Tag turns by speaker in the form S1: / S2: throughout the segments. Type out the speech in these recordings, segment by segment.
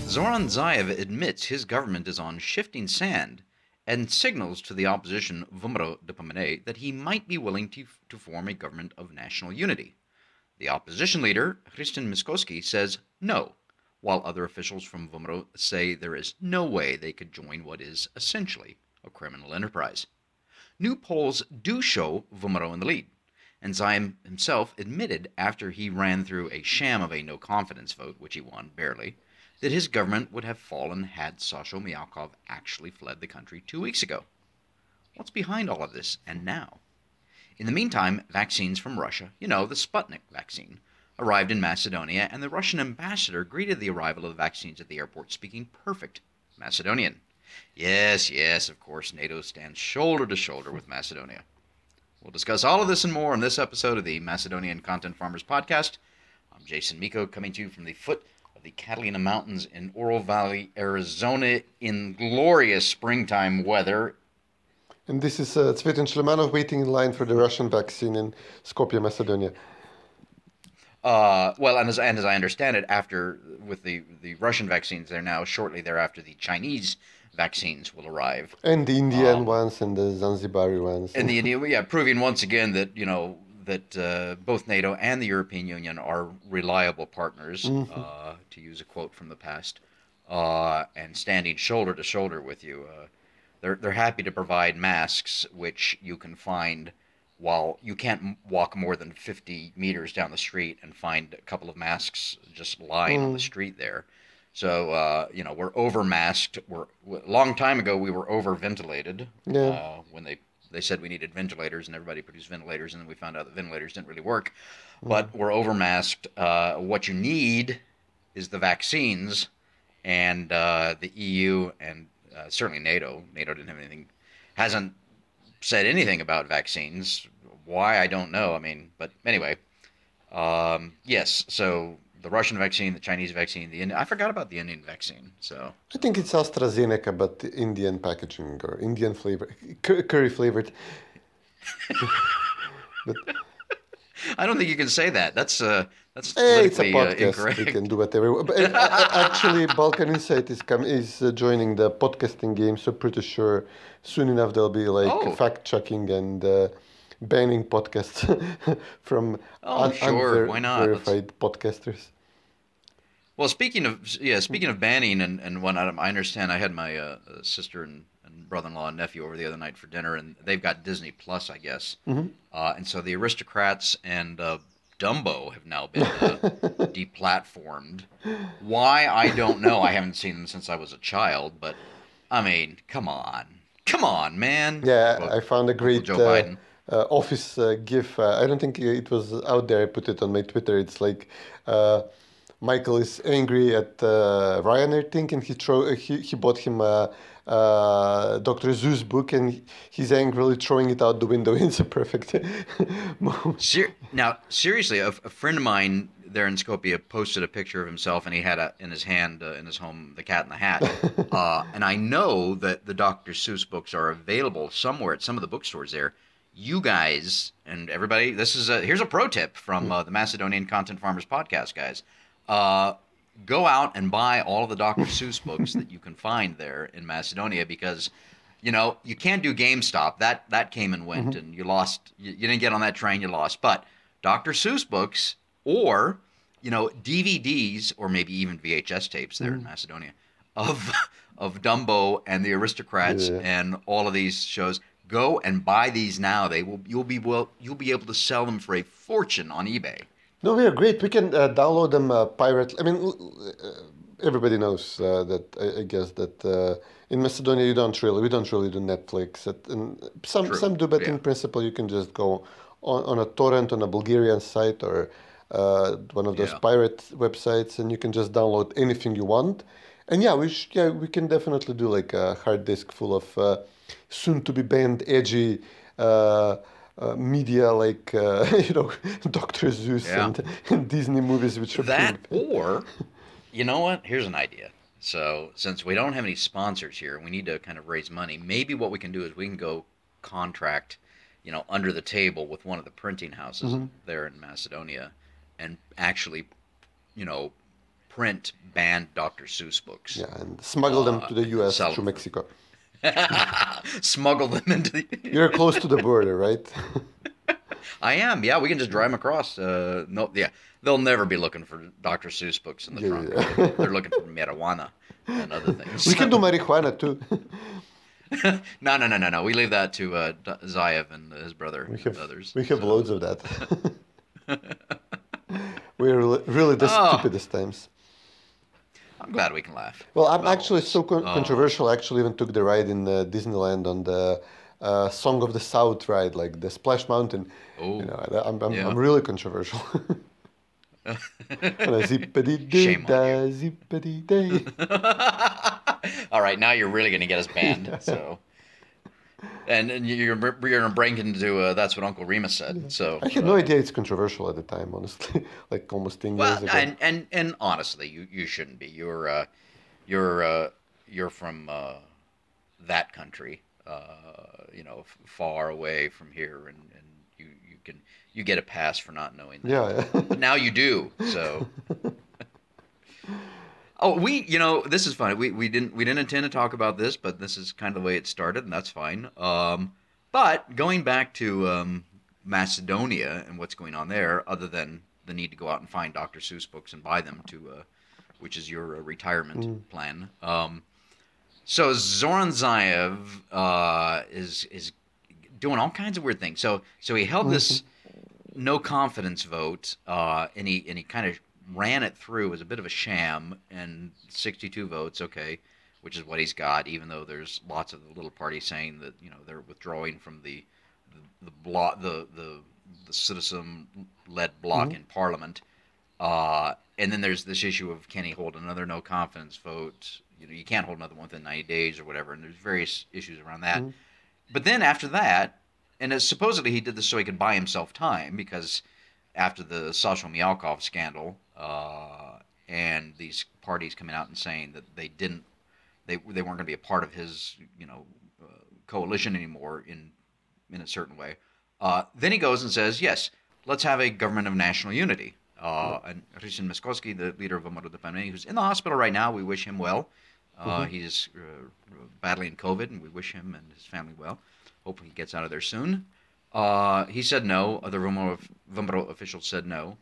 S1: Zoran Zaev admits his government is on shifting sand and signals to the opposition VMRO-DPMNE that he might be willing to, to form a government of national unity. The opposition leader, Hristijan Mickoski, says no, while other officials from VMRO say there is no way they could join what is essentially a criminal enterprise. New polls do show VMRO in the lead, and Zaev himself admitted after he ran through a sham of a no confidence vote, which he won barely, that his government would have fallen had Sasho Mijalkov actually fled the country two weeks ago. What's behind all of this and now? In the meantime, vaccines from Russia, you know, the Sputnik vaccine, arrived in Macedonia, and the Russian ambassador greeted the arrival of the vaccines at the airport speaking perfect Macedonian. Yes, yes, of course, NATO stands shoulder to shoulder with Macedonia. We'll discuss all of this and more in this episode of the Macedonian Content Farmers Podcast. I'm Jason Miko, coming to you from the foot of the Catalina Mountains in Oro Valley, Arizona, in glorious springtime weather.
S2: And this is uh, Cvetin Chilimanov waiting in line for the Russian vaccine in Skopje, Macedonia.
S1: Uh, well, and as, and as I understand it, after with the, the Russian vaccines, they're now shortly thereafter the Chinese vaccines will arrive,
S2: and the Indian um, ones and the Zanzibari ones,
S1: and the Indian, yeah, proving once again that you know that uh, both NATO and the European Union are reliable partners, mm-hmm. uh, to use a quote from the past, uh, and standing shoulder to shoulder with you. Uh, they're they're happy to provide masks, which you can find while you can't walk more than 50 meters down the street and find a couple of masks just lying mm. on the mm. street there. So uh, you know we're over masked. We're a long time ago we were over ventilated.
S2: Yeah.
S1: Uh, when they they said we needed ventilators and everybody produced ventilators and then we found out that ventilators didn't really work. Mm. But we're over masked. Uh, what you need is the vaccines, and uh, the EU and uh, certainly NATO. NATO didn't have anything, hasn't said anything about vaccines. Why I don't know. I mean, but anyway, um, yes. So the Russian vaccine, the Chinese vaccine, the Indian. I forgot about the Indian vaccine. So
S2: I think it's AstraZeneca, but Indian packaging or Indian flavor, curry flavored.
S1: but, I don't think you can say that. That's uh, that's
S2: hey, it's a uh, podcast. Uh, incorrect. We can do whatever. But uh, actually, Balkan Insight is com- is uh, joining the podcasting game, so pretty sure soon enough there'll be like oh. fact checking and uh, banning podcasts from
S1: oh, un- sure. Why not?
S2: verified podcasters.
S1: Well, speaking of yeah, speaking of banning and and whatnot, I understand. I had my uh, sister and, and brother-in-law and nephew over the other night for dinner, and they've got Disney Plus, I guess.
S2: Mm-hmm.
S1: Uh, and so the Aristocrats and uh, Dumbo have now been uh, deplatformed. Why I don't know. I haven't seen them since I was a child, but I mean, come on. Come on, man.
S2: Yeah, well, I found a great Joe uh, Biden. Uh, office uh, GIF. Uh, I don't think it was out there. I put it on my Twitter. It's like uh, Michael is angry at uh, Ryanair thing, and he throw he, he bought him a, a Dr. Seuss book, and he's angrily throwing it out the window. It's a perfect moment.
S1: Ser- now, seriously, a, a friend of mine there in Skopje posted a picture of himself, and he had a, in his hand uh, in his home the Cat in the Hat. uh, and I know that the Dr. Seuss books are available somewhere at some of the bookstores there. You guys and everybody, this is a here's a pro tip from uh, the Macedonian Content Farmers podcast, guys. Uh, go out and buy all of the Dr. Seuss books that you can find there in Macedonia because you know you can't do GameStop. That that came and went, mm-hmm. and you lost. You, you didn't get on that train. You lost. But Dr. Seuss books or you know DVDs or maybe even VHS tapes there mm. in Macedonia of of Dumbo and the Aristocrats yeah. and all of these shows. Go and buy these now. They will you'll be well you'll be able to sell them for a fortune on eBay.
S2: No, we are great. We can uh, download them uh, pirate. I mean, uh, everybody knows uh, that. I, I, guess that uh, in Macedonia you don't really we don't really do Netflix. and some True. some do, but yeah. in principle you can just go on, on a torrent on a Bulgarian site or uh, one of those
S1: Yeah.
S2: pirate websites, and you can just download anything you want. And yeah, we sh- yeah we can definitely do like a hard disk full of uh, soon to be banned edgy. Uh, uh, media like uh, you know Doctor Seuss
S1: Yeah.
S2: and, and Disney movies, which are
S1: That
S2: pretty-
S1: or, you know what? Here's an idea. So since we don't have any sponsors here, we need to kind of raise money. Maybe what we can do is we can go contract, you know, under the table with one of the printing houses
S2: Mm-hmm.
S1: there in Macedonia, and actually, you know, print banned Dr. Seuss books.
S2: yeah, and smuggle them to the U.S. through. Mexico.
S1: Smuggle them into the.
S2: You're close to the border, right?
S1: I am. Yeah, we can just drive them across. Uh, no, yeah, they'll never be looking for Dr. Seuss books in the
S2: Yeah,
S1: trunk.
S2: yeah.
S1: They're looking for marijuana and other things.
S2: we can do marijuana too.
S1: no, no, no, no, no. We leave that to uh, Zaev and his brother
S2: We
S1: and
S2: have
S1: others.
S2: we have
S1: So-
S2: loads of that. We're really, really the
S1: Oh.
S2: stupidest times.
S1: I'm glad we can laugh.
S2: Well, I'm actually so con-
S1: oh.
S2: controversial. I actually even took the ride in uh, Disneyland on the uh, Song of the South ride, like the Splash Mountain.
S1: Oh,
S2: You know, I'm, I'm,
S1: yeah.
S2: I'm really controversial. And I zippity
S1: Shame on
S2: day.
S1: All right, now you're really going to get us banned. So, and, and you're you're to into uh, that's what Uncle Remus said. So,
S2: I had no idea it's controversial at the time, honestly. like almost 10
S1: well,
S2: years ago.
S1: and and and honestly, you you shouldn't be. You're uh, you're uh, you're from uh, that country, uh, you know, f- far away from here, and, and you you can you get a pass for not knowing that.
S2: yeah, yeah.
S1: But now you do. So. Oh, we, you know, this is funny. We, we didn't we didn't intend to talk about this, but this is kind of the way it started, and that's fine. Um, but going back to um, Macedonia and what's going on there, other than the need to go out and find Dr. Seuss books and buy them to, uh, which is your uh, retirement plan. Um, so Zoran Zaev uh, is is doing all kinds of weird things. So so he held this no confidence vote, uh, and he and he kind of ran it through as a bit of a sham, and 62 votes, okay, which is what he's got. Even though there's lots of the little parties saying that you know they're withdrawing from the the the bloc the the, the citizen led bloc in parliament. Uh, and then there's this issue of can he hold another no confidence vote? You know, you can't hold another one within 90 days or whatever, and there's various issues around that. But then after that, and as supposedly he did this so he could buy himself time because after the Sasha Mialkov scandal uh, and these parties coming out and saying that they didn't, they they weren't going to be a part of his you know uh, coalition anymore in in a certain way. Uh, then he goes and says, yes, let's have a government of national unity. Uh, and Hristijan Mickoski, the leader of VMRO-DPMNE, who's in the hospital right now, we wish him well. Uh, He's uh, battling COVID, and we wish him and his family well. Hope he gets out of there soon. Uh, he said no. Other VMRO, VMRO officials said no.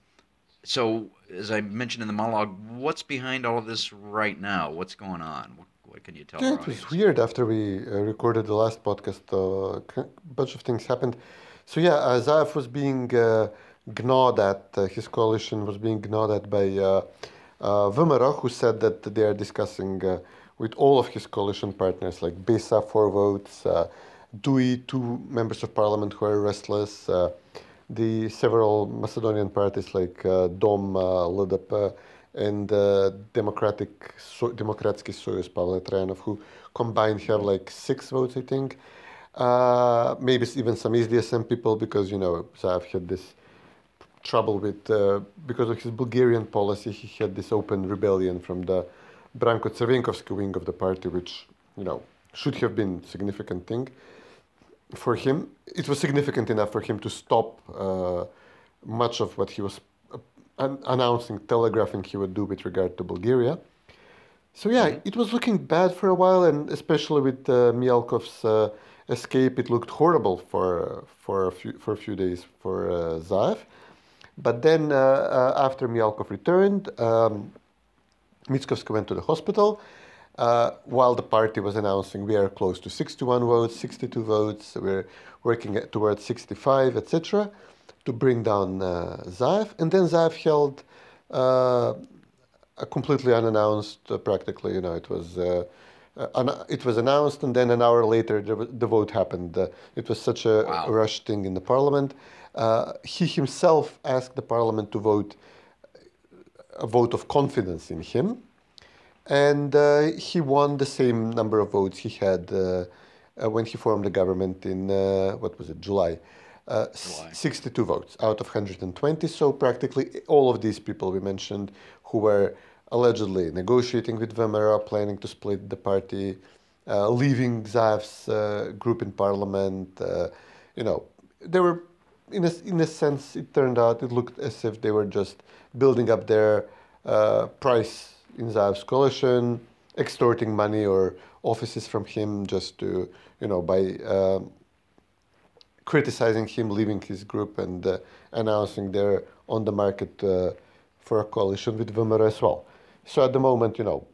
S1: So, as I mentioned in the monologue, what's behind all of this right now? What's going on? What, what can you tell
S2: Yeah, it was weird after we uh, recorded the last podcast. A uh, bunch of things happened. So yeah, uh, Zaev was being uh, gnawed at. Uh, his coalition was being gnawed at by uh, uh, VMRO, who said that they are discussing uh, with all of his coalition partners, like Besa, four votes, uh, DUI, two members of parliament who are restless, uh, the several Macedonian parties like uh, Dom, uh, LDP, and uh, Democratic so- Democratsky Soyuz Pavel Trajanov, who combined have like six votes, I think. Uh, maybe even some SDSM people because you know Zaev had this trouble with uh, because of his Bulgarian policy. He had this open rebellion from the Branko Crvenkovski wing of the party, which you know should have been significant thing for him. It was significant enough for him to stop uh, much of what he was uh, an- announcing, telegraphing he would do with regard to Bulgaria. So yeah, it was looking bad for a while, and especially with uh, Mialkov's uh, escape, it looked horrible for for a few for a few days for uh, Zaev. But then uh, uh, after Mialkov returned, um, Mitskovsky went to the hospital. Uh, while the party was announcing we are close to 61 votes, 62 votes, we're working towards 65, etc., to bring down uh, Zaev. And then Zaev held uh, a completely unannounced, uh, practically, you know, it was. Uh, uh, an- it was announced, and then an hour later, the, the vote happened. Uh, it was such a
S1: Wow.
S2: rush thing in the parliament. Uh, he himself asked the parliament to vote a vote of confidence in him, and uh, he won the same number of votes he had uh, uh when he formed the government in uh, what was it, July. Uh, July. 62 votes out of 120. So practically all of these people we mentioned who were allegedly negotiating with VMRO, planning to split the party, uh, leaving Zaev's uh, group in parliament. Uh, you know, they were, in a, in a sense, it turned out, it looked as if they were just building up their uh, price in Zaev's coalition, extorting money or offices from him just to, you know, by um, criticizing him leaving his group and uh, announcing they're on the market uh, for a coalition with VMRO as well. So at the moment, you know,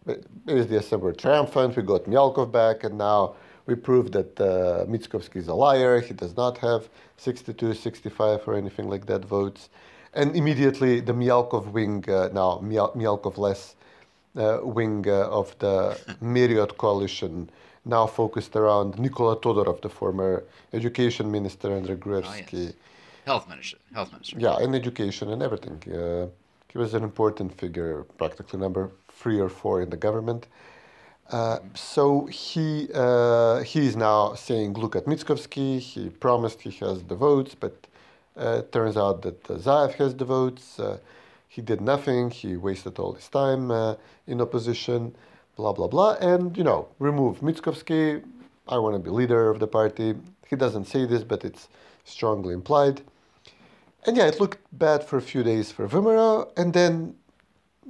S2: SDSM were triumphant. We got Myalkov back, and now we proved that uh, Mickovsky is a liar. He does not have 62, 65, or anything like that votes. And immediately, the Myalkov wing, uh, now Myalkov less uh, wing uh, of the Myriad coalition, now focused around Nikola Todorov, the former education minister, Andrei Gruevsky. Oh, yes.
S1: Health minister. Health minister.
S2: Yeah, and education and everything. Uh, he was an important figure, practically number three or four in the government. Uh, so he uh, he is now saying, look at Mickovsky. He promised he has the votes, but uh, turns out that uh, Zaev has the votes. He did nothing. He wasted all his time uh, in opposition. Blah blah blah. And you know, remove Mickovsky. I want to be leader of the party. He doesn't say this, but it's strongly implied. And yeah, it looked bad for a few days for VMRO, and then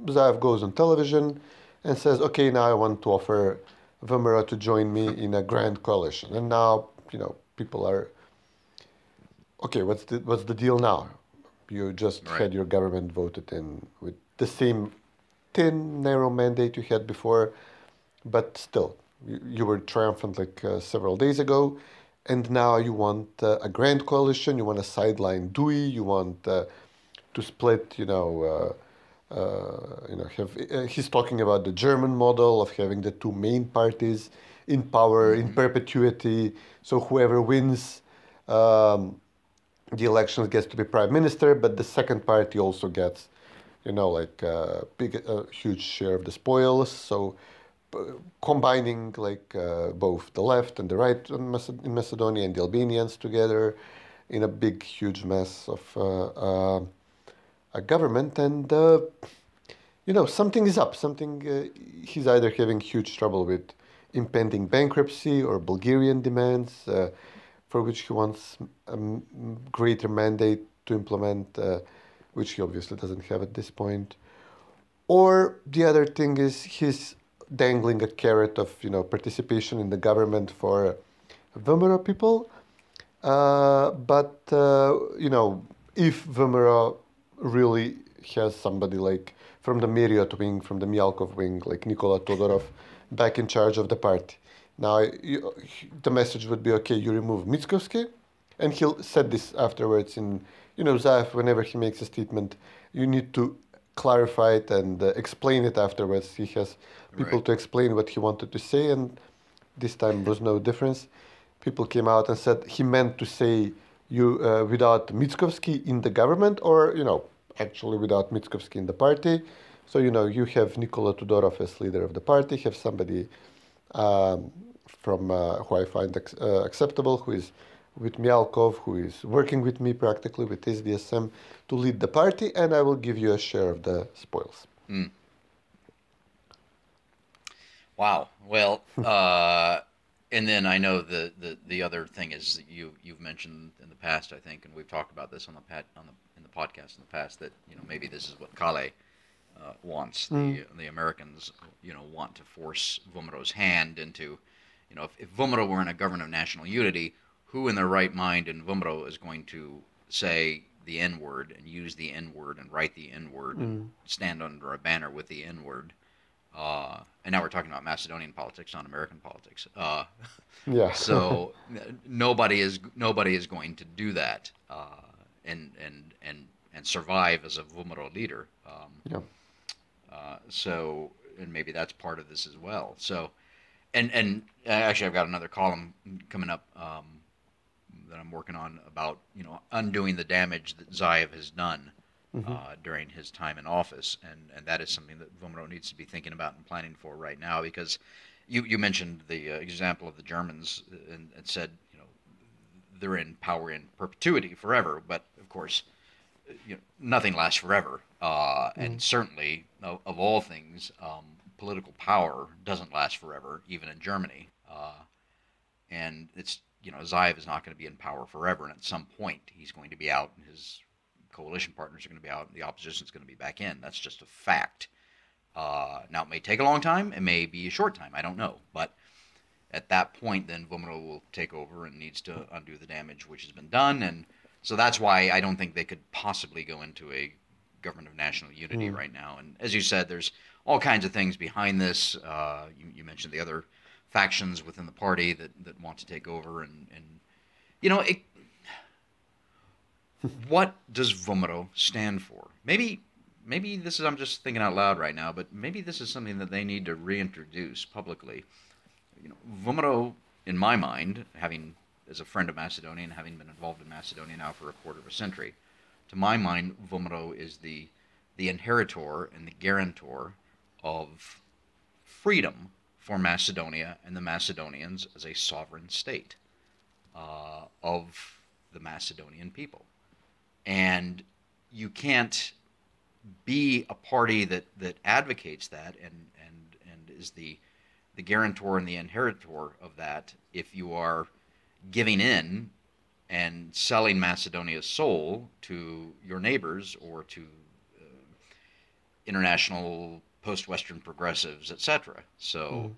S2: Zaev goes on television and says, okay, now I want to offer VMRO to join me in a grand coalition. And now, you know, people are, okay, what's the, what's the deal now? You just right. had your government voted in with the same thin, narrow mandate you had before, but still, you, you were triumphant like uh, several days ago and now you want uh, a grand coalition, you want to sideline DUI, you want uh, to split, you know, uh, uh you know, have, uh, he's talking about the German model of having the two main parties in power mm-hmm. in perpetuity. So whoever wins um, the elections gets to be prime minister, but the second party also gets, you know, like a uh, big, a huge share of the spoils. So combining like uh, both the left and the right in Macedonia and the Albanians together in a big, huge mess of uh, uh, a government. And, uh, you know, something is up. Something, uh, he's either having huge trouble with impending bankruptcy or Bulgarian demands uh, for which he wants a greater mandate to implement, which he obviously doesn't have at this point. Or the other thing is he's dangling a carrot of you know participation in the government for VMRO people. Uh, but uh, you know, if VMRO really has somebody like from the Myriad wing, from the Myalkov wing, like Nikola Todorov, back in charge of the party. Now, you, the message would be okay, you remove Mickovsky, and he'll said this afterwards in, you know, Zaev, whenever he makes a statement, you need to clarify it and uh, explain it afterwards. He has people right. to explain what he wanted to say, and this time was no difference. People came out and said he meant to say you uh, without Mickovsky in the government, or you know, actually without Mickovsky in the party. So you know, you have Nikola Todorov as leader of the party, have somebody um, from uh, who I find uh, acceptable, who is with Myalkov, who is working with me practically with SDSM to lead the party, and I will give you a share of the spoils. Mm.
S1: Wow. Well, uh, and then I know the, the, the other thing is that you you've mentioned in the past, I think, and we've talked about this on the pat on the in the podcast in the past that you know maybe this is what Kale uh, wants. Mm. The the Americans you know want to force VMRO's hand into you know if, if were in a government of national unity, who in their right mind in VMRO is going to say the N word and use the N word and write the N word mm. and stand under a banner with the N word? Uh, and now we're talking about Macedonian politics, not American politics. Uh,
S2: yeah.
S1: so nobody is nobody is going to do that uh, and and and and survive as a VMRO leader. Um,
S2: yeah.
S1: Uh, so and maybe that's part of this as well. So, and and actually, I've got another column coming up um, that I'm working on about you know undoing the damage that Zaev has done uh, during his time in office, and and that is something that VMRO needs to be thinking about and planning for right now because you you mentioned the uh, example of the Germans and, and said you know they're in power in perpetuity forever, but of course you know, nothing lasts forever, uh, and certainly of, of all things, um, political power doesn't last forever, even in Germany. Uh, and it's you know Zaev is not going to be in power forever, and at some point he's going to be out, and his coalition partners are going to be out, and the opposition is going to be back in. That's just a fact. Uh, now it may take a long time, it may be a short time, I don't know, but at that point, then VMRO will take over and needs to undo the damage which has been done, and so that's why I don't think they could possibly go into a government of national unity right now. And as you said, there's all kinds of things behind this. Uh, you, you mentioned the other factions within the party that, that want to take over, and, and you know, it, what does VMRO stand for? Maybe, maybe this is I'm just thinking out loud right now, but maybe this is something that they need to reintroduce publicly. You know, VMRO, in my mind, having as a friend of Macedonia and having been involved in Macedonia now for a quarter of a century, to my mind, VMRO is the the inheritor and the guarantor of freedom for Macedonia and the Macedonians as a sovereign state uh, of the Macedonian people. And you can't be a party that, that advocates that and, and, and is the, the guarantor and the inheritor of that if you are giving in and selling Macedonia's soul to your neighbors or to uh, international post-Western progressives, etc. So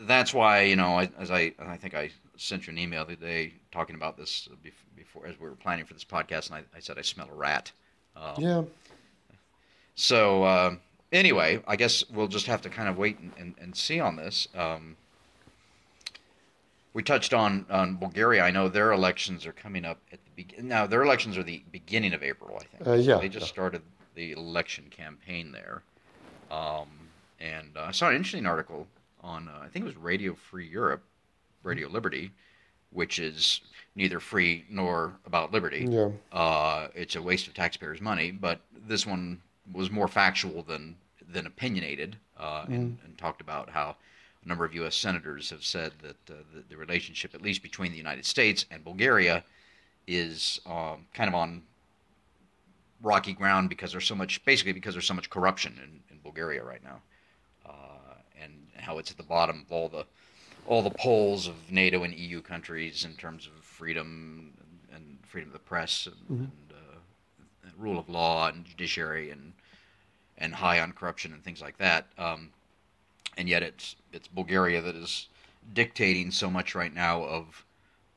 S1: that's why you know, I, as I I think I sent you an email the other day talking about this before as we were planning for this podcast, and I, I said I smell a rat. Um,
S2: Yeah.
S1: So uh, anyway, I guess we'll just have to kind of wait and, and, and see on this. Um, we touched on, on Bulgaria. I know their elections are coming up at the begin. Now their elections are the beginning of April, I think.
S2: Uh, yeah,
S1: they just
S2: yeah.
S1: started the election campaign there, um, and uh, I saw an interesting article on uh, I think it was Radio Free Europe, Radio Liberty, which is neither free nor about liberty.
S2: Yeah.
S1: Uh, it's a waste of taxpayers' money, but this one was more factual than than opinionated, uh, and, and talked about how a number of U.S. senators have said that uh, the, the relationship, at least between the United States and Bulgaria, is um, kind of on rocky ground because there's so much, basically because there's so much corruption in, in Bulgaria right now, uh, and how it's at the bottom of all the all the polls of NATO and EU countries in terms of freedom and, freedom of the press and, and, uh, and rule of law and judiciary and and high on corruption and things like that. Um, and yet it's it's Bulgaria that is dictating so much right now of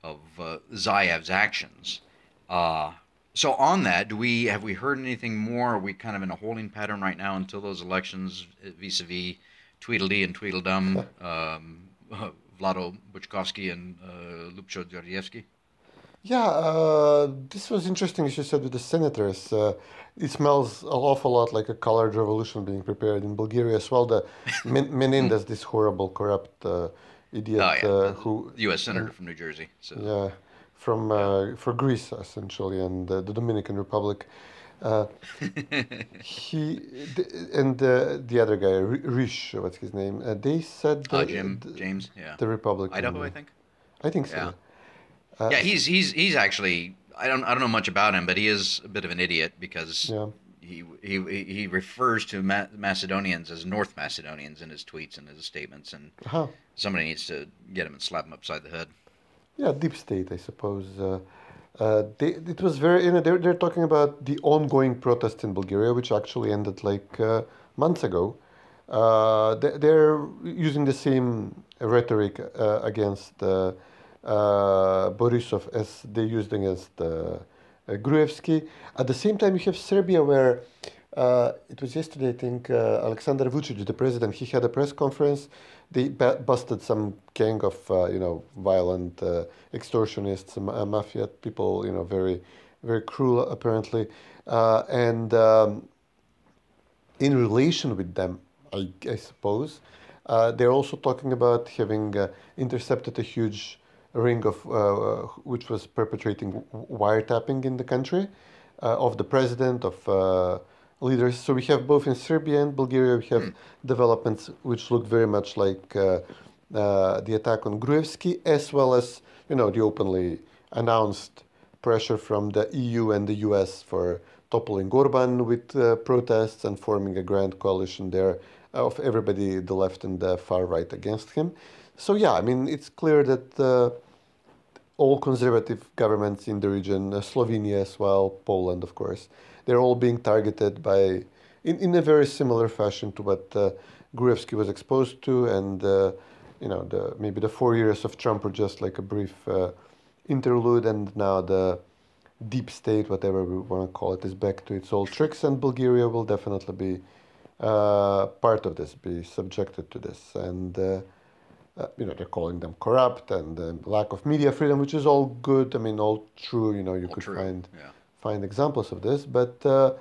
S1: of uh, Zaev's actions. Uh, so on that, do we have we heard anything more? Are we kind of in a holding pattern right now until those elections, vis-a-vis Tweedledee and Tweedledum, um, Vlado Buchkovsky and uh, Georgievsky?
S2: Yeah, uh, this was interesting, as you said, with the senators. Uh, it smells an awful lot like a colored revolution being prepared in Bulgaria as well. The Men- Menendez, this horrible, corrupt uh, idiot
S1: Oh yeah,
S2: uh,
S1: the
S2: who,
S1: U.S. senator from New Jersey. So
S2: yeah, from uh, for Greece essentially and uh, the Dominican Republic. Uh, he th- and uh, the other guy, R- Risch, what's his name? Uh, they said the,
S1: Jim
S2: the,
S1: James, yeah,
S2: the Republican.
S1: Idaho, I think.
S2: I think so.
S1: Yeah.
S2: Uh,
S1: yeah, he's he's he's actually I don't I don't know much about him, but he is a bit of an idiot because
S2: Yeah.
S1: he he he refers to Ma- Macedonians as North Macedonians in his tweets and his statements, and
S2: Huh.
S1: somebody needs to get him and slap him upside the head.
S2: Yeah, deep state, I suppose. Uh, uh, they, it was very, you know, they're, they're talking about the ongoing protest in Bulgaria, which actually ended like uh, months ago. Uh, they, they're using the same rhetoric uh, against uh, Borisov as they used against Gruevski. At the same time, you have Serbia, where uh, it was yesterday, I think, uh, Alexander Vucic, the president, he had a press conference. They ba- busted some gang of, uh, you know, violent uh, extortionists, ma- mafia people, you know, very, very cruel, apparently. Uh, and um, in relation with them, I, I suppose, uh, they're also talking about having uh, intercepted a huge ring of uh, which was perpetrating wiretapping in the country uh, of the president of uh, leaders. So we have both in Serbia and Bulgaria we have mm. developments which look very much like uh, uh, the attack on Gruevski, as well as you know the openly announced pressure from the EU and the US for toppling Orban with uh, protests and forming a grand coalition there of everybody, the left and the far right, against him. So yeah, I mean it's clear that uh, all conservative governments in the region, uh, Slovenia as well, Poland, of course, they're all being targeted by in, in a very similar fashion to what uh, Gruevski was exposed to, and uh, you know the maybe the four years of Trump were just like a brief uh, interlude, and now the deep state, whatever we want to call it, is back to its old tricks, and Bulgaria will definitely be uh, part of this, be subjected to this, and uh, uh, you know they're calling them corrupt and uh, lack of media freedom, which is all good. I mean, all true. You know, you
S1: all
S2: could
S1: true.
S2: find
S1: yeah.
S2: Find examples of this, but uh,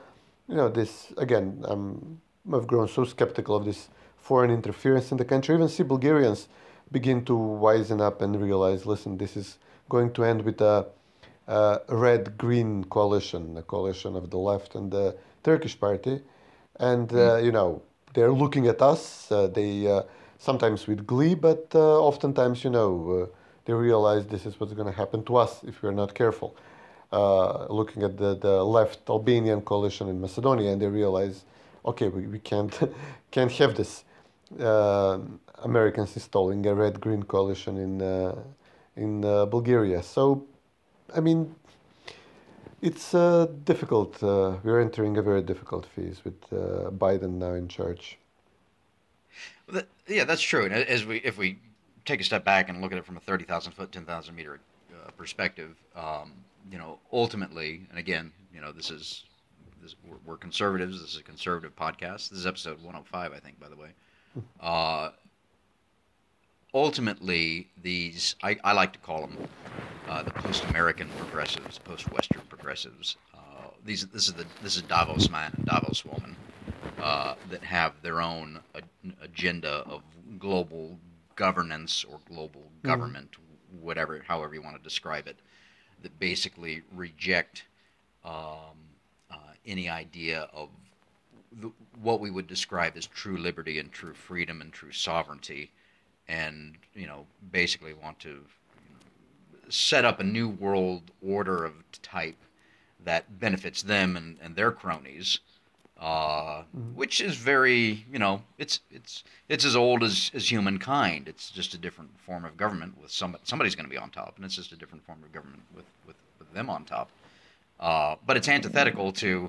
S2: you know, this again, um, I've grown so skeptical of this foreign interference in the country. Even see Bulgarians begin to wisen up and realize, listen, this is going to end with a, a red-green coalition, a coalition of the left and the Turkish party, and mm. you know, they're looking at us. Uh, they sometimes with glee, but uh, oftentimes, you know, uh, they realize this is what's going to happen to us if we're not careful. Uh, looking at the, the left Albanian coalition in Macedonia, and they realize, okay, we, we can't can't have this. Uh, Americans installing a red-green coalition in uh, in uh, Bulgaria. So, I mean, it's difficult. we're entering a very difficult phase with Biden now in charge.
S1: Yeah, that's true. And as we, if we take a step back and look at it from a thirty thousand foot, ten thousand meter uh, perspective, um, you know, ultimately, and again, you know, this is, this, we're, we're, conservatives. This is a conservative podcast. This is episode 105, I think, by the way. Uh, ultimately, these I, I, like to call them uh, the post-American progressives, post-Western progressives. Uh, these this is the this is Davos man and Davos woman uh, that have their own agenda of global governance or global government, mm-hmm. whatever, however you want to describe it, that basically reject um, uh, any idea of the, what we would describe as true liberty and true freedom and true sovereignty, and you know, basically want to set up a new world order of type that benefits them and, and their cronies uh, mm-hmm. which is very, you know, it's it's it's as old as, as humankind. It's just a different form of government with some somebody's going to be on top, and it's just a different form of government with with, with them on top. Uh, but it's antithetical to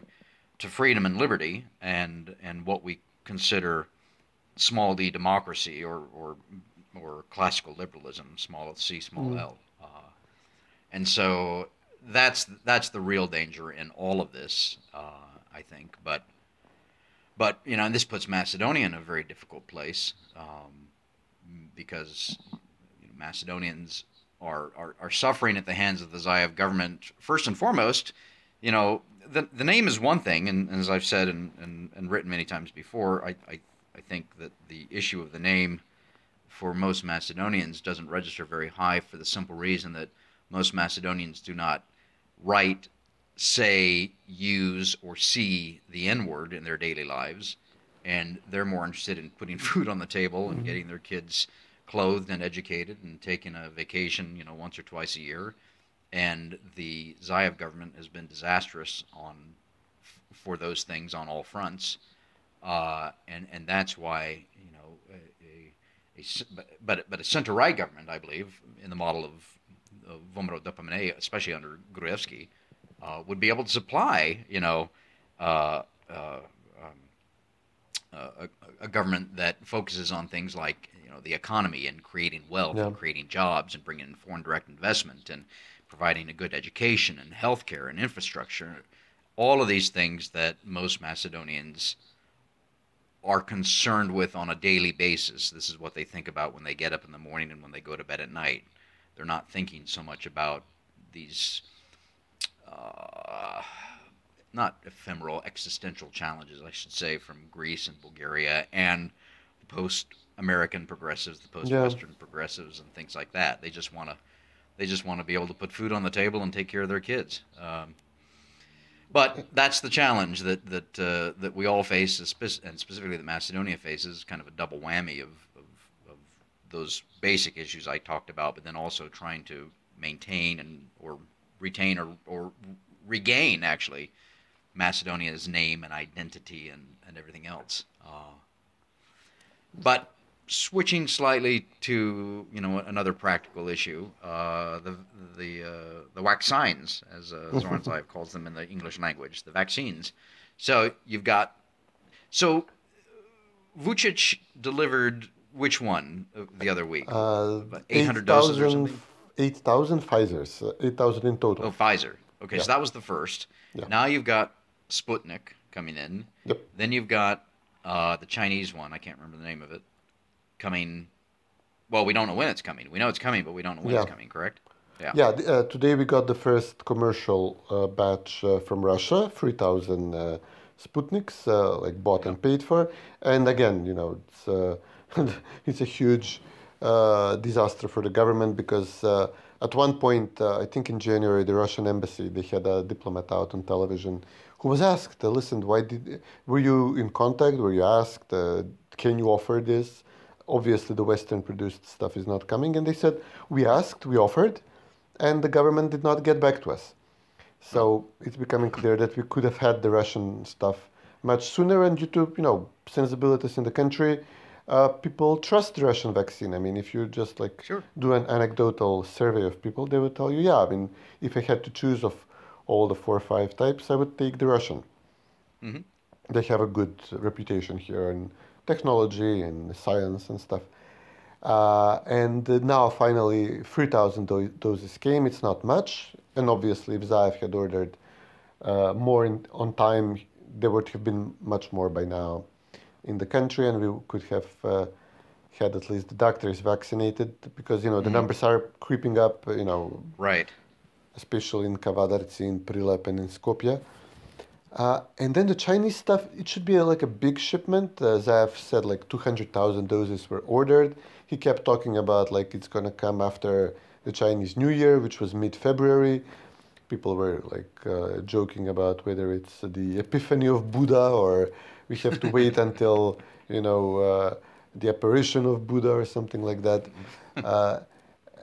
S1: to freedom and liberty and and what we consider small d democracy or or or classical liberalism, small c, small mm. l. Uh, and so that's that's the real danger in all of this, uh, I think. But but you know, and this puts Macedonia in a very difficult place um, because you know, Macedonians are, are are suffering at the hands of the Zaev government. First and foremost, you know, the the name is one thing, and, and as I've said and, and, and written many times before, I, I I think that the issue of the name for most Macedonians doesn't register very high for the simple reason that most Macedonians do not write say, use, or see the N word in their daily lives, and they're more interested in putting food on the table and mm-hmm. getting their kids clothed and educated and taking a vacation, you know, once or twice a year. And the Zaev government has been disastrous on for those things on all fronts, uh, and and that's why you know a, a, a but but a center right government, I believe, in the model of, of VMRO-DPMNE, especially under Gruevski, uh, would be able to supply, you know, uh, uh, um, a, a, government that focuses on things like, you know, the economy and creating wealth yeah. and creating jobs and bringing in foreign direct investment and providing a good education and healthcare and infrastructure. All of these things that most Macedonians are concerned with on a daily basis. This is what they think about when they get up in the morning and when they go to bed at night. They're not thinking so much about these uh, not ephemeral existential challenges, I should say, from Greece and Bulgaria and the post American progressives, the post Western yeah. progressives, and things like that. They just want to They just want to be able to put food on the table and take care of their kids. Um, but that's the challenge that that uh, that we all face, and specifically that Macedonia faces, kind of a double whammy of, of, of those basic issues I talked about, but then also trying to maintain and or retain or, or regain actually Macedonia's name and identity and, and everything else. Uh, but switching slightly to you know another practical issue, uh, the the uh, the vaccines, as uh, Zoran Zaev calls them in the English language, the vaccines. So you've got so Vucic delivered which one the other week?
S2: Uh,
S1: eight hundred doses or something.
S2: Eight thousand Pfizer's, uh, eight thousand in total.
S1: Oh, Pfizer. Okay, yeah. so that was the first.
S2: Yeah.
S1: Now you've got Sputnik coming in.
S2: Yep.
S1: Then you've got uh, the Chinese one. I can't remember the name of it. Coming. Well, we don't know when it's coming. We know it's coming, but we don't know when yeah. it's coming. Correct?
S2: Yeah. Yeah. Uh, today we got the first commercial uh, batch uh, from Russia, three thousand uh, Sputniks, uh, like bought and paid for. And again, you know, it's it's a huge disaster for the government because at one point, I think in January, the Russian embassy they had a diplomat out on television who was asked, uh, "Listen, why did were you in contact? Were you asked? Uh, can you offer this?" Obviously, the Western-produced stuff is not coming, and they said, "We asked, we offered, and the government did not get back to us." So it's becoming clear that we could have had the Russian stuff much sooner, and due to you know sensibilities in the country, uh, people trust the Russian vaccine. I mean, if you just like
S1: sure.
S2: do an anecdotal survey of people, they would tell you, yeah. I mean, if I had to choose of all the four or five types, I would take the Russian.
S1: Mm-hmm.
S2: They have a good reputation here in technology and science and stuff. Uh, and now finally 3,000 do- doses came. It's not much. And obviously, if Zaev had ordered uh, more in, on time, there would have been much more by now in the country, and we could have uh, had at least the doctors vaccinated because you know the mm-hmm. numbers are creeping up. You know,
S1: right
S2: especially in Kavadarci, in Prilep, and in Skopje. Uh, and then the Chinese stuff, it should be a, like a big shipment. As I've said, like 200,000 doses were ordered. He kept talking about like it's going to come after the Chinese New Year, which was mid February. People were like uh, joking about whether it's the epiphany of Buddha or we have to wait until, you know, uh, the apparition of Buddha or something like that. Uh,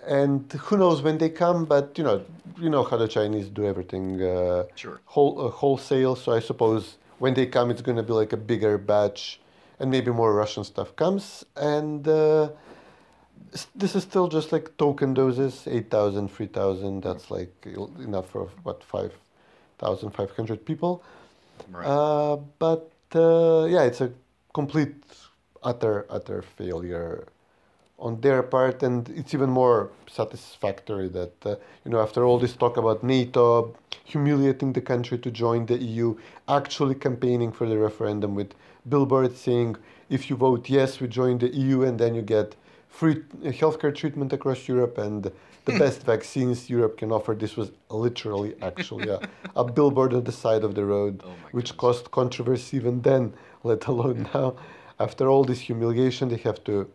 S2: and who knows when they come but you know you know how the chinese do everything uh,
S1: sure.
S2: whole, uh, wholesale so i suppose when they come it's going to be like a bigger batch and maybe more russian stuff comes and uh, this is still just like token doses 8000 3000 that's like enough for what 5500 people
S1: right.
S2: Uh, but uh, yeah it's a complete utter utter failure on their part, and it's even more satisfactory that uh, you know after all this talk about NATO humiliating the country to join the EU, actually campaigning for the referendum with billboards saying if you vote yes, we join the EU, and then you get free healthcare treatment across Europe and the best vaccines Europe can offer. This was literally actually a, a billboard on the side of the road,
S1: oh
S2: which caused controversy even then, let alone now. After all this humiliation, they have to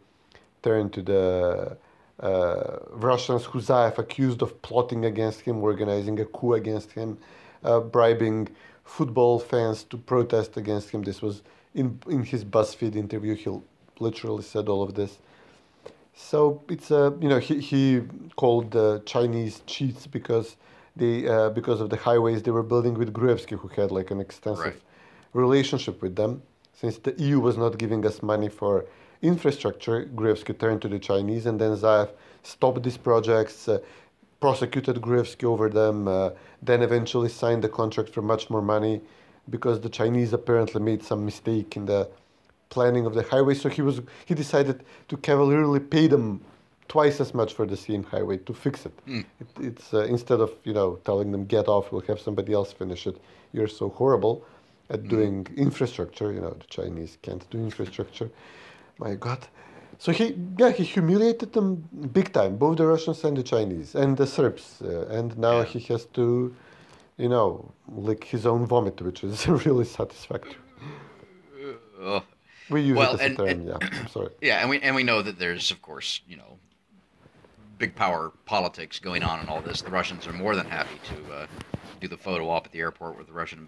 S2: turn to the uh, Russians who Zaev accused of plotting against him, organizing a coup against him, uh, bribing football fans to protest against him. This was in in his BuzzFeed interview. He literally said all of this. So it's a you know he he called the Chinese cheats because they uh, because of the highways they were building with Gruevski, who had like an extensive
S1: right.
S2: relationship with them. Since the EU was not giving us money for infrastructure, Gruevski turned to the Chinese, and then Zaev stopped these projects, uh, prosecuted Gruevski over them, uh, then eventually signed the contract for much more money because the Chinese apparently made some mistake in the planning of the highway. So he was he decided to cavalierly pay them twice as much for the same highway to fix it.
S1: Mm.
S2: it it's uh, instead of you know telling them get off, we'll have somebody else finish it. You're so horrible at mm. doing infrastructure. You know the Chinese can't do infrastructure my God. So he, yeah, he humiliated them big time, both the Russians and the Chinese and the Serbs. Uh, and now he has to, you know, lick his own vomit, which is really satisfactory.
S1: Uh,
S2: we use
S1: well,
S2: it as
S1: and,
S2: a term,
S1: and,
S2: yeah. I'm sorry.
S1: Yeah, and we and we know that there's, of course, you know, big power politics going on in all this. The Russians are more than happy to uh, do the photo op at the airport with the Russian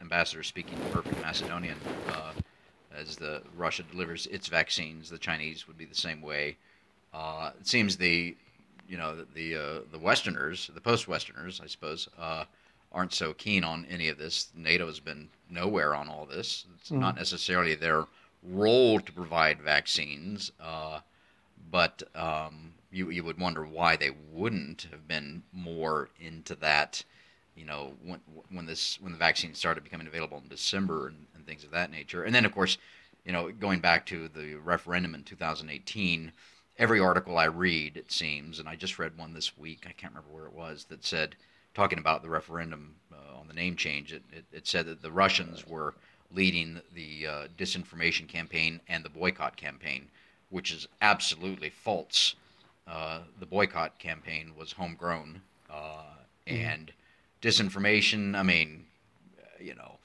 S1: ambassador speaking perfect Macedonian uh, as the Russia delivers its vaccines. The Chinese would be the same way. Uh, it seems the you know the the, uh, the Westerners, the post-Westerners, I suppose, uh, aren't so keen on any of this. NATO has been nowhere on all this. It's mm. not necessarily their role to provide vaccines, uh, but um, you you would wonder why they wouldn't have been more into that. You know, when when this when the vaccine started becoming available in December and, and things of that nature, and then of course, you know, going back to the referendum in 2018 every article I read, it seems, and I just read one this week, I can't remember where it was, that said, talking about the referendum uh, on the name change, it, it, it, said that the Russians were leading the uh, disinformation campaign and the boycott campaign, which is absolutely false. Uh, the boycott campaign was homegrown, uh, mm-hmm. and disinformation, I mean, you know,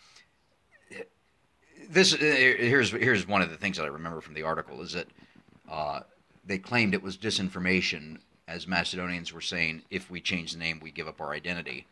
S1: this here's here's one of the things that I remember from the article is that uh, they claimed it was disinformation, as Macedonians were saying, if we change the name, we give up our identity.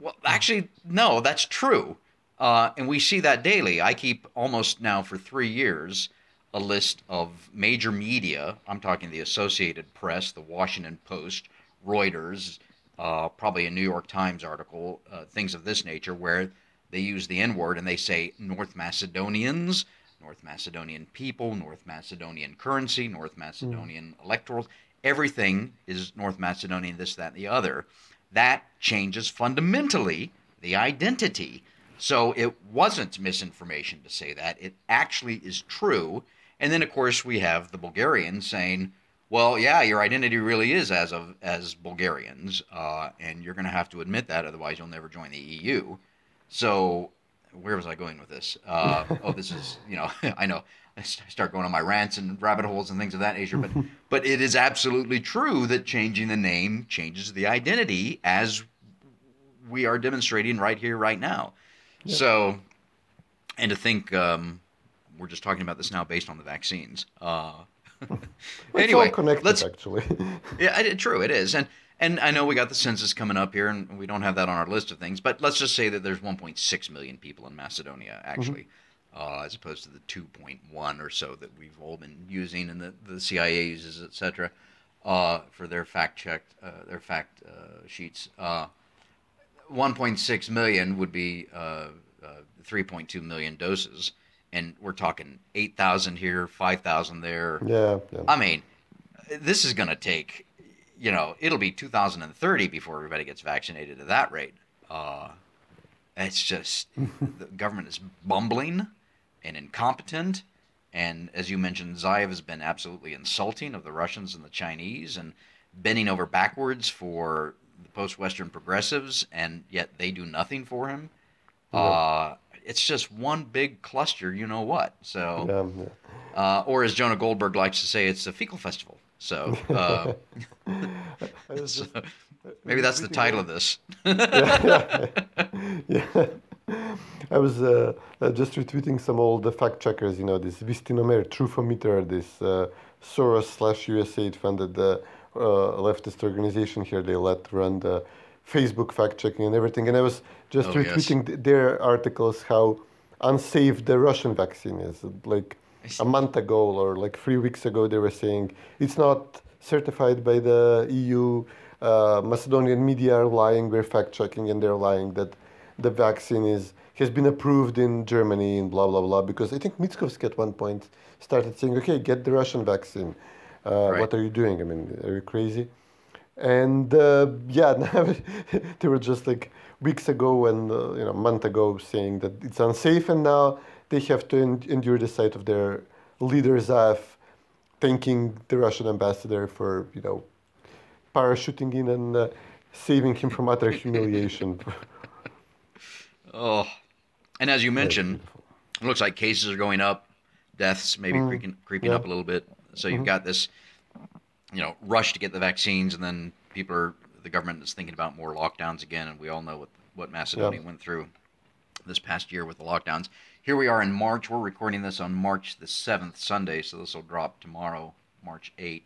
S1: Well, actually, no, that's true. Uh, and we see that daily. I keep almost now for three years a list of major media. I'm talking the Associated Press, the Washington Post, Reuters, uh, probably a New York Times article, uh, things of this nature, where they use the N word and they say North Macedonians North Macedonian people, North Macedonian currency, North Macedonian mm. electorals. Everything is North Macedonian, this, that, and the other. That changes fundamentally the identity. So it wasn't misinformation to say that. It actually is true. And then, of course, we have the Bulgarians saying, well, yeah, your identity really is as of as Bulgarians, uh, and you're going to have to admit that, otherwise you'll never join the EU. So where was I going with this? Uh, oh, this is you know I know I start going on my rants and rabbit holes and things of that nature, but but it is absolutely true that changing the name changes the identity as we are demonstrating right here, right now. So, and to think um, we're just talking about this now based on the vaccines. Uh, anyway, let's
S2: actually.
S1: yeah, it, true, it is, and and I know we got the census coming up here, and we don't have that on our list of things. But let's just say that there's 1.6 million people in Macedonia, actually, mm-hmm. uh, as opposed to the 2.1 or so that we've all been using, and the, the CIA uses, etc., uh, for their fact check, uh, their fact uh, sheets. Uh, 1.6 million would be uh, 3.2 million doses, and we're talking 8,000 here, 5,000 there.
S2: Yeah, yeah.
S1: I mean, this is going to take you know, it'll be 2030 before everybody gets vaccinated at that rate. Uh, it's just the government is bumbling and incompetent. And as you mentioned, Zaev has been absolutely insulting of the Russians and the Chinese and bending over backwards for the post Western progressives, and yet they do nothing for him. Uh, it's just one big cluster, you know what? So, yeah, yeah. Uh, or as Jonah Goldberg likes to say, it's a fecal festival. So, uh, so maybe that's the title of this.
S2: yeah, yeah, yeah. I was uh, uh, just retweeting some old fact checkers, you know, this Vistinomer, Trufometer, this uh, Soros slash USAID funded uh, leftist organization here. They let run the Facebook fact checking and everything. And I was just oh, retweeting yes. their articles how unsafe the Russian vaccine is. Like, a month ago or like three weeks ago, they were saying it's not certified by the EU. Uh, Macedonian media are lying. We're fact checking, and they're lying that the vaccine is has been approved in Germany and blah blah blah. Because I think Mickoski at one point started saying, "Okay, get the Russian vaccine. Uh, right. What are you doing? I mean, are you crazy?" And uh, yeah, they were just like weeks ago and uh, you know a month ago saying that it's unsafe, and now they have to endure the sight of their leaders of thanking the Russian ambassador for, you know, parachuting in and uh, saving him from utter humiliation.
S1: oh, and as you mentioned, it looks like cases are going up, deaths maybe mm, creeping, creeping yeah. up a little bit. So you've mm-hmm. got this, you know, rush to get the vaccines, and then people are the government is thinking about more lockdowns again, and we all know what what Macedonia yeah. went through this past year with the lockdowns. Here we are in March. We're recording this on March the 7th, Sunday, so this will drop tomorrow, March 8th.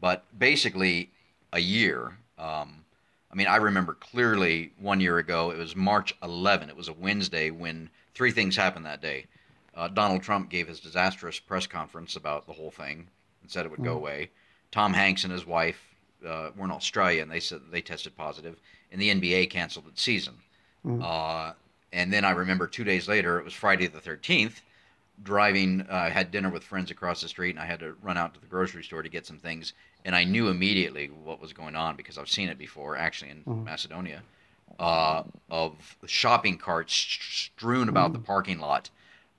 S1: But basically, a year. Um, I mean, I remember clearly one year ago. It was March 11. It was a Wednesday when three things happened that day. Uh, Donald Trump gave his disastrous press conference about the whole thing and said it would go away. Tom Hanks and his wife uh, were in Australia and they said they tested positive, and the NBA canceled its season. Uh, and then I remember two days later, it was Friday the 13th, driving, uh, I had dinner with friends across the street, and I had to run out to the grocery store to get some things. And I knew immediately what was going on because I've seen it before, actually in Macedonia, uh, of shopping carts strewn about the parking lot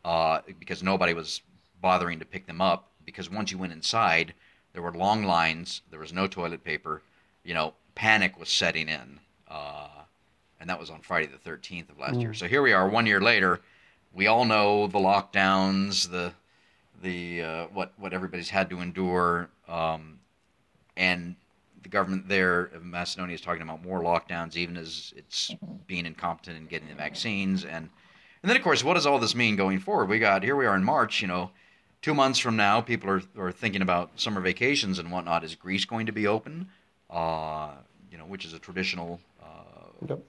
S1: uh, because nobody was bothering to pick them up. Because once you went inside, there were long lines, there was no toilet paper, you know, panic was setting in. Uh, and that was on Friday the 13th of last year. So here we are, one year later. We all know the lockdowns, the the uh, what what everybody's had to endure, um, and the government there of Macedonia is talking about more lockdowns, even as it's being incompetent in getting the vaccines, and and then of course, what does all this mean going forward? We got here we are in March, you know. Two months from now, people are, are thinking about summer vacations and whatnot. Is Greece going to be open? Uh, you know, which is a traditional uh,
S2: Yep.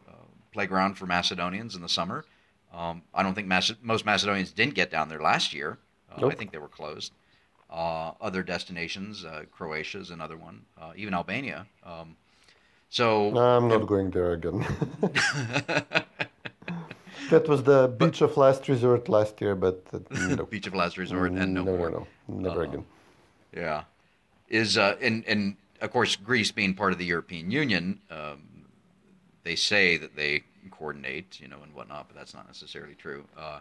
S1: playground for Macedonians in the summer. Um, I don't think Mace- most Macedonians didn't get down there last year. Uh, I think they were closed. Uh, other destinations, uh, Croatia is another one, uh, even Albania. Um, so
S2: No, I'm not going there again. that was the beach of last resort last year, but uh, no.
S1: beach of last resort and no,
S2: no,
S1: more.
S2: no, no, never again.
S1: Yeah, is uh, and and of course Greece being part of the European Union, um, they say that they coordinate, you know, and whatnot, but that's not necessarily true. Uh,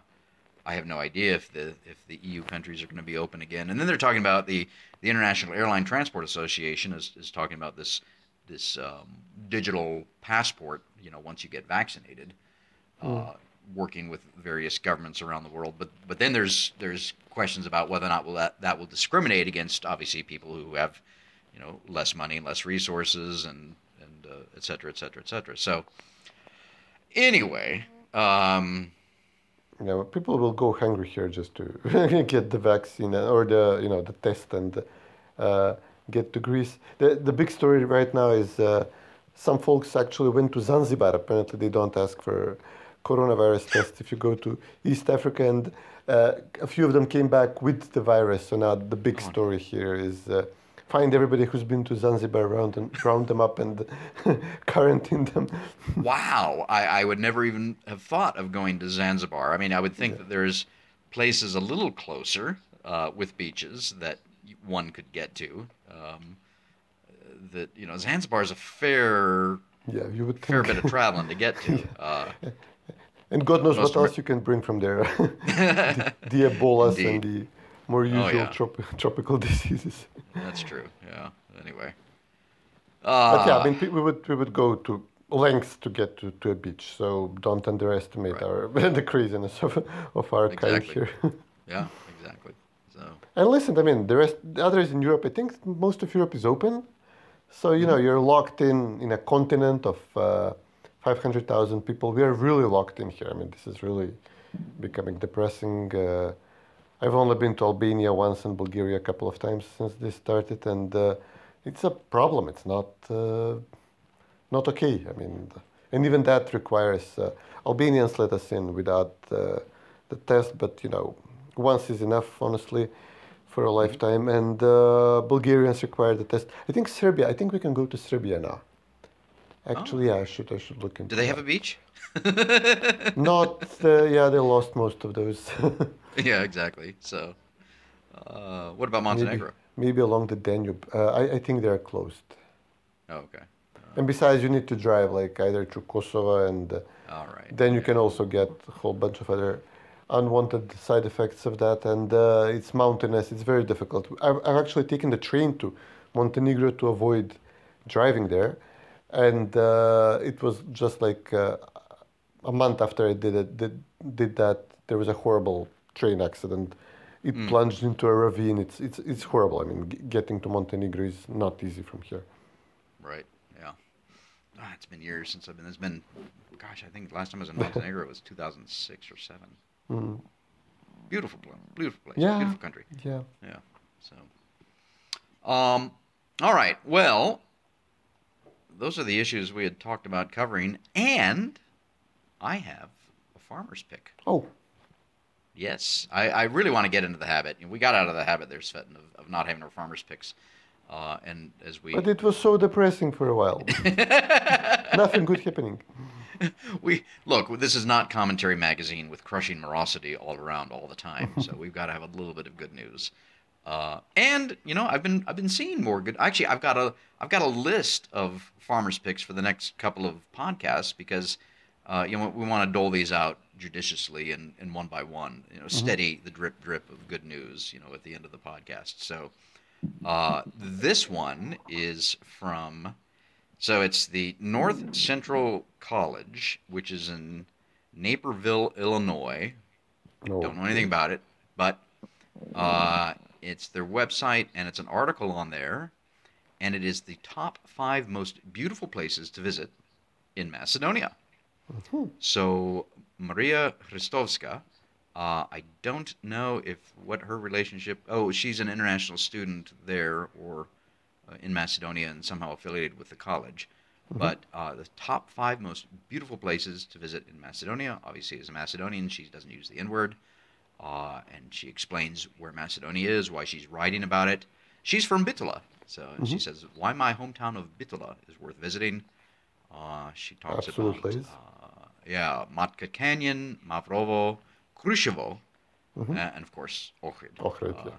S1: I have no idea if the if the EU countries are going to be open again. And then they're talking about the the International Airline Transport Association is, is talking about this this um, digital passport. You know, once you get vaccinated, uh, working with various governments around the world. But but then there's there's questions about whether or not will that that will discriminate against obviously people who have you know less money, less resources, and and uh, et cetera, et cetera, et cetera. So anyway. Um,
S2: Yeah, people will go hungry here just to get the vaccine or the you know the test and uh, get to Greece. The the big story right now is uh, some folks actually went to Zanzibar. Apparently, they don't ask for coronavirus test if you go to East Africa, and uh, a few of them came back with the virus. So now the big story here is. Uh, Find everybody who's been to Zanzibar, round and round them up, and quarantine them.
S1: wow, I, I would never even have thought of going to Zanzibar. I mean, I would think that there's places a little closer uh, with beaches that one could get to. Um, that you know, Zanzibar is a fair
S2: yeah, you would
S1: fair
S2: think.
S1: bit of traveling to get to. Uh,
S2: And God knows what else you can bring from there. the, the Ebolas and the more usual
S1: Oh, yeah.
S2: trop- tropical diseases.
S1: that's true. Yeah. Anyway.
S2: But yeah,
S1: Uh,
S2: I mean, we would we would go to lengths to get to, to a beach. So don't underestimate
S1: Right.
S2: our the craziness of of our kind here.
S1: yeah. Exactly. So.
S2: and listen, I mean, the rest, the others in Europe, I think most of Europe is open. So you know,
S1: Mm-hmm.
S2: you're locked in in a continent of uh, 500,000 people. We are really locked in here. I mean, this is really becoming depressing. Uh, I've only been to Albania once and Bulgaria a couple of times since this started, and uh, it's a problem. It's not uh, not okay. I mean, and even that requires uh, Albanians let us in without uh, the test, but you know, once is enough, honestly, for a lifetime. And uh, Bulgarians require the test. I think Serbia. I think we can go to Serbia now. Actually, yeah, I should I should look into.
S1: Do they have a beach?
S2: Not. Uh, yeah, they lost most of those.
S1: yeah. Exactly. So. Uh, what about Montenegro?
S2: maybe along the Danube. Uh, I, I think they are closed.
S1: Oh, okay.
S2: And besides, you need to drive like either through Kosovo and. Uh,
S1: All right.
S2: then you can also get a whole bunch of other unwanted side effects of that and uh, it's mountainous it's very difficult I've, I've actually taken the train to montenegro to avoid driving there and uh, it was just like uh, a month after i did it did, did that there was a horrible train accident it plunged into a ravine it's, it's, it's horrible i mean g- getting to montenegro is not easy from here
S1: Right. Yeah. Ah, it's been years since I've been. It's been, gosh, I think last time I was in Montenegro was 2006 or seven. Beautiful, pla- beautiful place.
S2: Yeah.
S1: Beautiful country.
S2: yeah
S1: Yeah. So. Um. All right. Well, those are the issues we had talked about covering, and I have a farmer's pick.
S2: Oh,
S1: Yes, I, I really want to get into the habit. We got out of the habit there, Cvetin, of, of not having our farmers picks. Uh, and as we
S2: but it was so depressing for a while. Nothing good happening.
S1: we look, this is not commentary magazine with crushing morosity all around all the time. so we've got to have a little bit of good news. Uh, and you know, I've been I've been seeing more good. Actually, I've got a I've got a list of farmers picks for the next couple of podcasts because uh, you know we want to dole these out judiciously and, and one by one. You know, steady the drip drip of good news. You know, at the end of the podcast. So uh, this one is from. So it's the North Central College, which is in Naperville, Illinois.
S2: No.
S1: Don't know anything about it, but uh, it's their website, and it's an article on there, and it is the top five most beautiful places to visit in Macedonia. So Maria Hristovska, uh, I don't know if what her relationship. Oh, she's an international student there, or uh, in Macedonia, and somehow affiliated with the college. But uh, the top five most beautiful places to visit in Macedonia, obviously, as a Macedonian, she doesn't use the N word. Uh, and she explains where Macedonia is, why she's writing about it. She's from Bitola, so and she says why my hometown of Bitola is worth visiting. Uh, she talks
S2: Absolutely
S1: about uh, yeah, Matka Canyon, Mavrovo, Krushevo, uh, and of course Ohrid.
S2: Ohrid,
S1: Uh,
S2: yeah.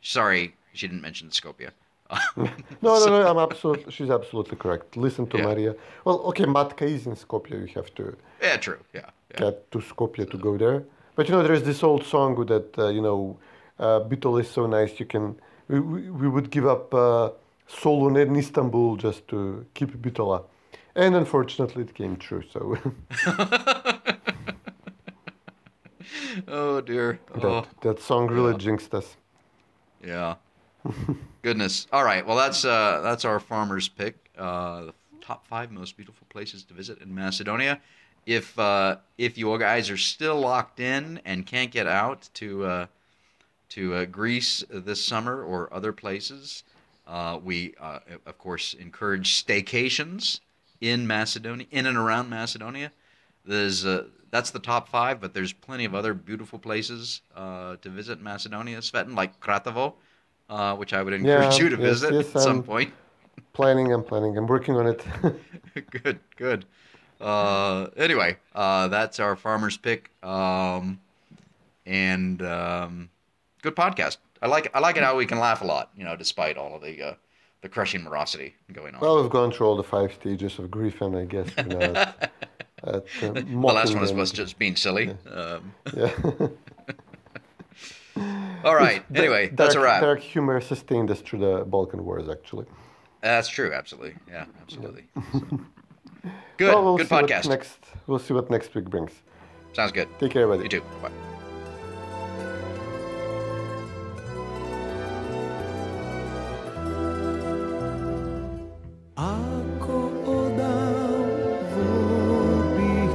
S1: Sorry, she didn't mention Skopje.
S2: No, no, no. I'm absolutely. She's absolutely correct. Listen to
S1: Yeah.
S2: Maria. Well, okay, Matka is in Skopje. You have to
S1: yeah, true. Yeah, yeah.
S2: get to Skopje to go there. But you know, there is this old song that uh, you know, uh, is so nice. You can. We, we, we would give up uh, Solun and Istanbul just to keep Bitola, and unfortunately, it came true. So
S1: Oh dear.
S2: that
S1: Oh,
S2: that song really jinxed us.
S1: yeah. Goodness. All right. Well, that's uh, that's our farmer's pick. Uh, the top five most beautiful places to visit in Macedonia. If uh, if you guys are still locked in and can't get out to uh, to uh, Greece this summer or other places, uh, we uh, of course encourage staycations in Macedonia, in and around Macedonia. There's uh, that's the top five, but there's plenty of other beautiful places uh, to visit in Macedonia, Cvetin, like Kratovo, uh, which I would encourage
S2: Yeah,
S1: you to
S2: yes,
S1: visit
S2: yes,
S1: at some
S2: I'm-
S1: point.
S2: Planning, I'm planning. I'm working on it.
S1: good, good. Uh, anyway, uh, that's our farmer's pick, um, and um, good podcast. I like I like it how we can laugh a lot, you know, despite all of the uh, the crushing morosity going on.
S2: well, we've gone through all the five stages of grief, and I guess you know, at, at, uh,
S1: the last one was, just being silly. Um,
S2: Yeah.
S1: all right. Anyway, that's a
S2: dark,
S1: wrap.
S2: Dark humor sustained us through the Balkan Wars, actually.
S1: That's true. Absolutely. Yeah. Absolutely. So. Good.
S2: Well, we'll
S1: good podcast.
S2: Next, we'll see what next week brings.
S1: Sounds good.
S2: Take care, everybody.
S1: You too. Bye.
S3: Ako odavo bih